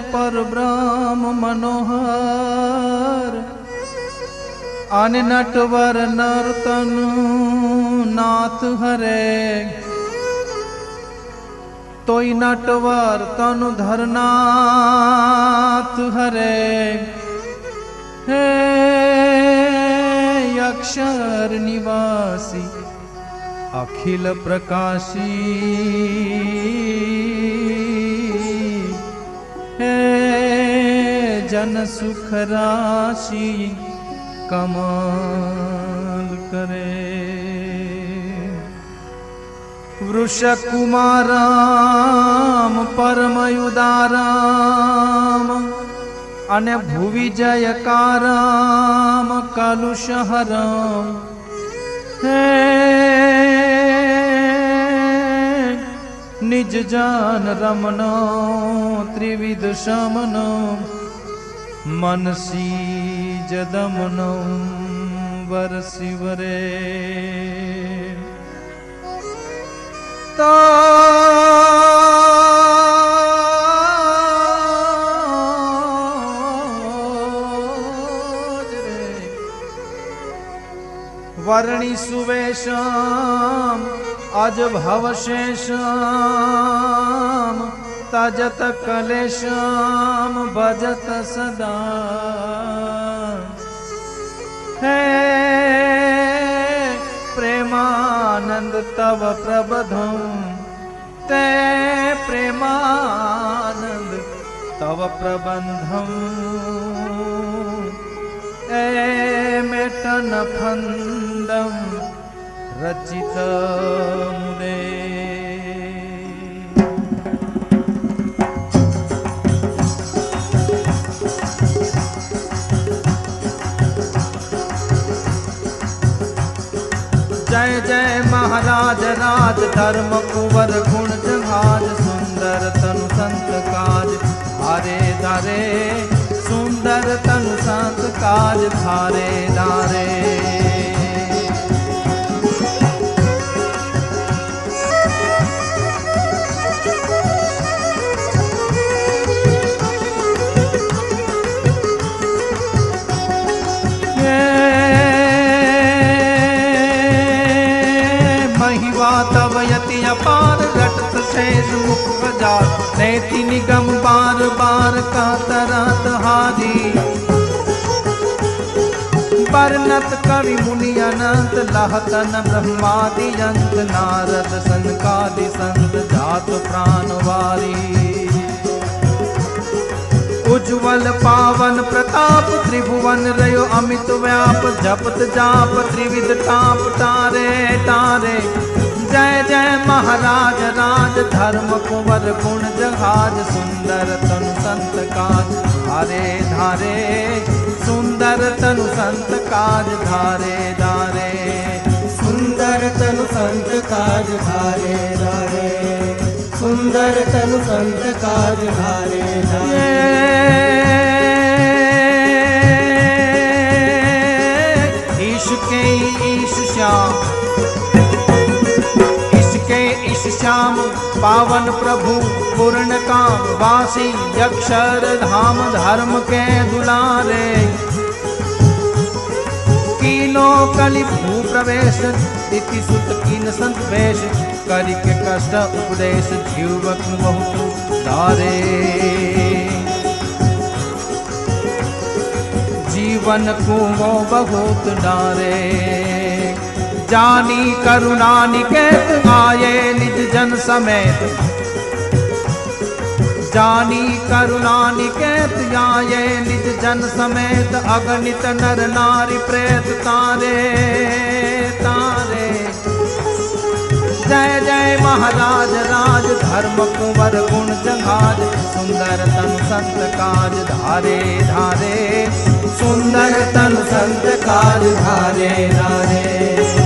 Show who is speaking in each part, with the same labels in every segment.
Speaker 1: पर ब्रह्म मनोहर। अन नटवर नर्तनु नाथ हरे। तोई नटवर तनु धरनाथ हरे। हे अक्षर निवासी, अखिल प्रकाशी। जन सुख राशि कमाल करे વૃષકુમારામ પરમયુદારામ અને ભુવિ જયકારામ કલુષહરામ હે નિજ જાન રમનો ત્રિવિધ શમનો मनसी जदमनौ वरसिवरे ता वर्णि सुवेशाम् अज भवशेषाम् तजत कलेशाम भजत सदा। हे प्रेमानन्द तव प्रबम् ते प्रेमानन्द तव प्रबन्धम् ते मेटनफन्द रचित दे जय जय महाराज राज धर्म कुवर गुण जहाज़ सुंदर तनु संत काज हरे धारे, सुंदर तनु संत काज धारे धारे। वर्णत कवि मुनि अनंत लहतन ब्रह्मादि अंत, नारद संकादि संत, जात प्राण वारी। उज्ज्वल पावन प्रताप, त्रिभुवन रयो अमित व्याप, जपत जाप, त्रिविध ताप तारे तारे। जय जय महाराज राज, धर्म कुंवर गुण जहाज़, सुंदर तनु संत काज, धारे धारे। सुंदर तनु संत काज धारे दारे
Speaker 2: सुंदर तनु संत काज धारे दारे सुंदर तनु संत काज धारे धारे।
Speaker 1: ईश के ईश श्याम पावन प्रभु पूर्ण काम वासी अक्षर धाम धर्म के दुलारे। कीनो कलि भू प्रवेश दिति सुत कीन संत वेश करि के कष्ट उपदेश, जीवक बहुत दारे। जीवन को बहुत डारे जानी करुणा निकेत, आए निज जन समेत। जानी करुणा निकेत, आए निज जन समेत, अगणित नर नारी प्रेत तारे तारे। जय जय महाराज, राज धर्म कुंवर गुण जहाज़ सुंदर तन संत काज धारे धारे। सुंदर तन संत काज धारे धारे।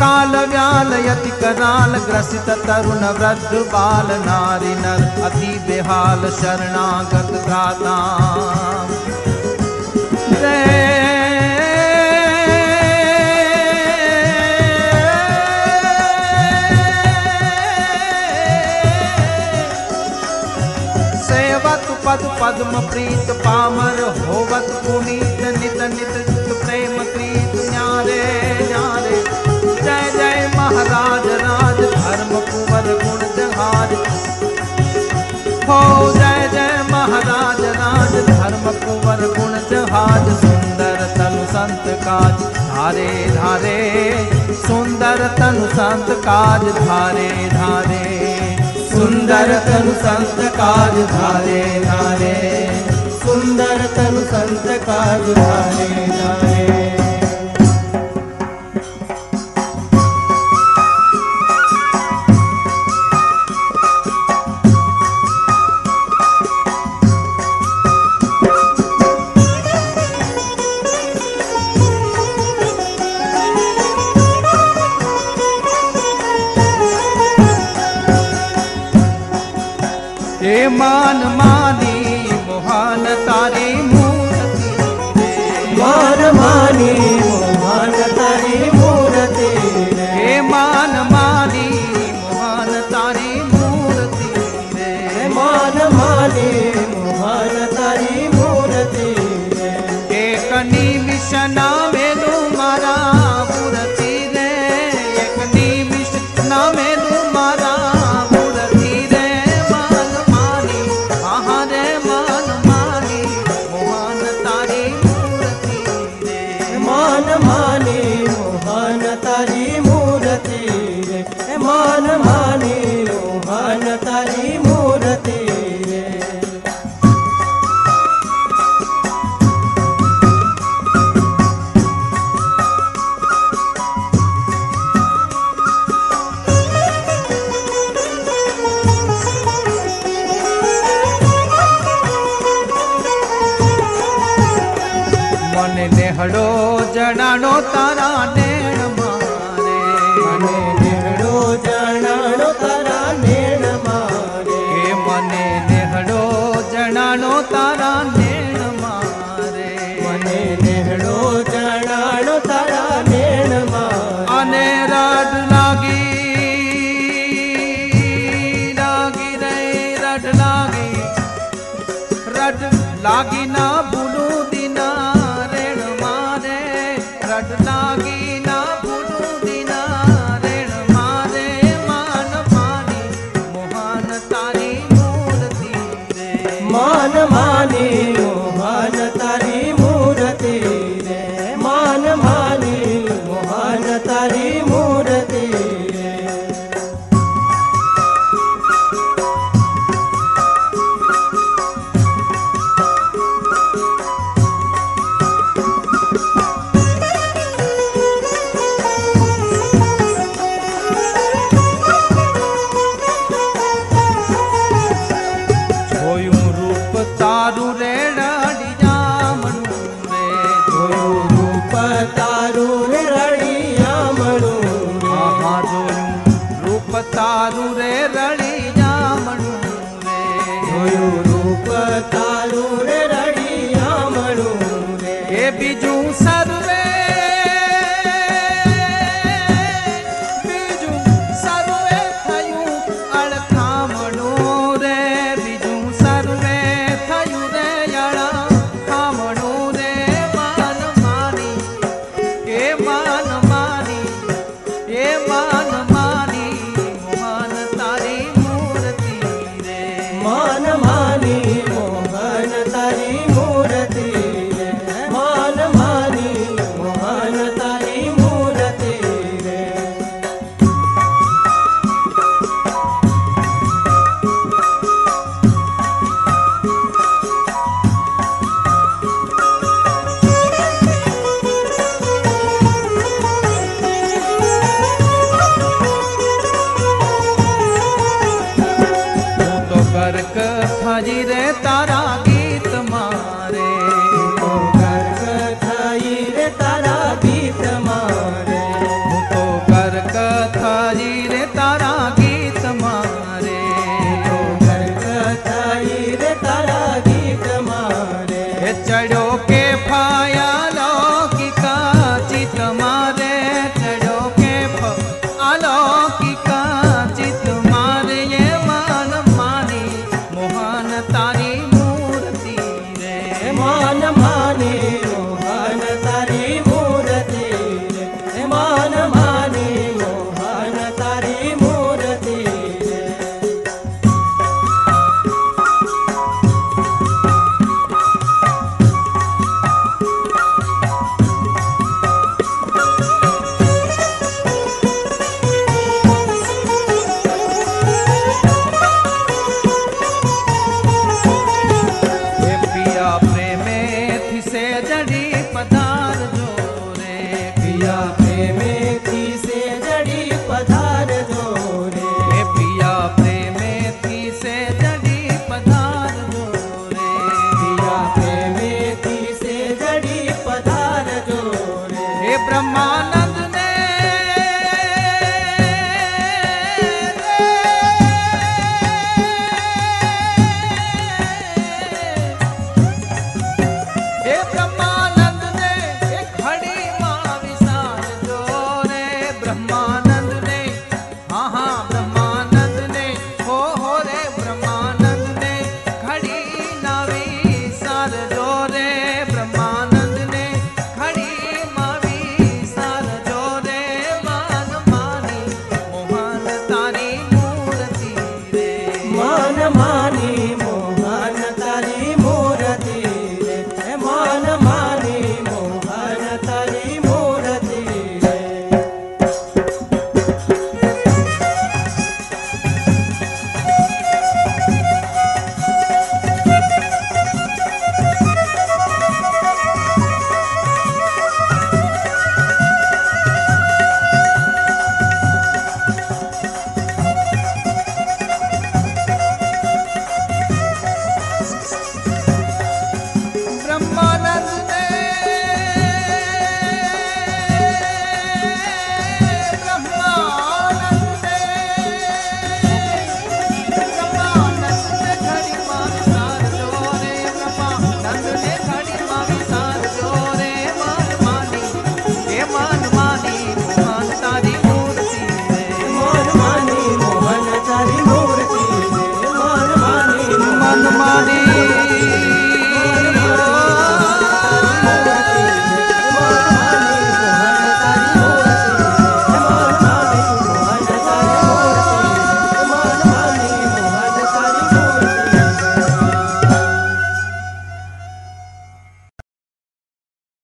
Speaker 1: काल व्याल यति कराल ग्रसित तरुण वृद्ध बाल नारी नर अति बेहाल शरणागत दाता पद पद्म प्रीत पामर होवत पुनीत नित नित काज धारे धारे, सुंदर तनु संत काज धारे धारे।
Speaker 2: सुंदर तनु संत काज धारे धारे। सुंदर तनु संत काज धारे धारे।
Speaker 1: હે
Speaker 2: માન
Speaker 1: માની મોહાન તારી મૂર્તિ. માર
Speaker 2: માની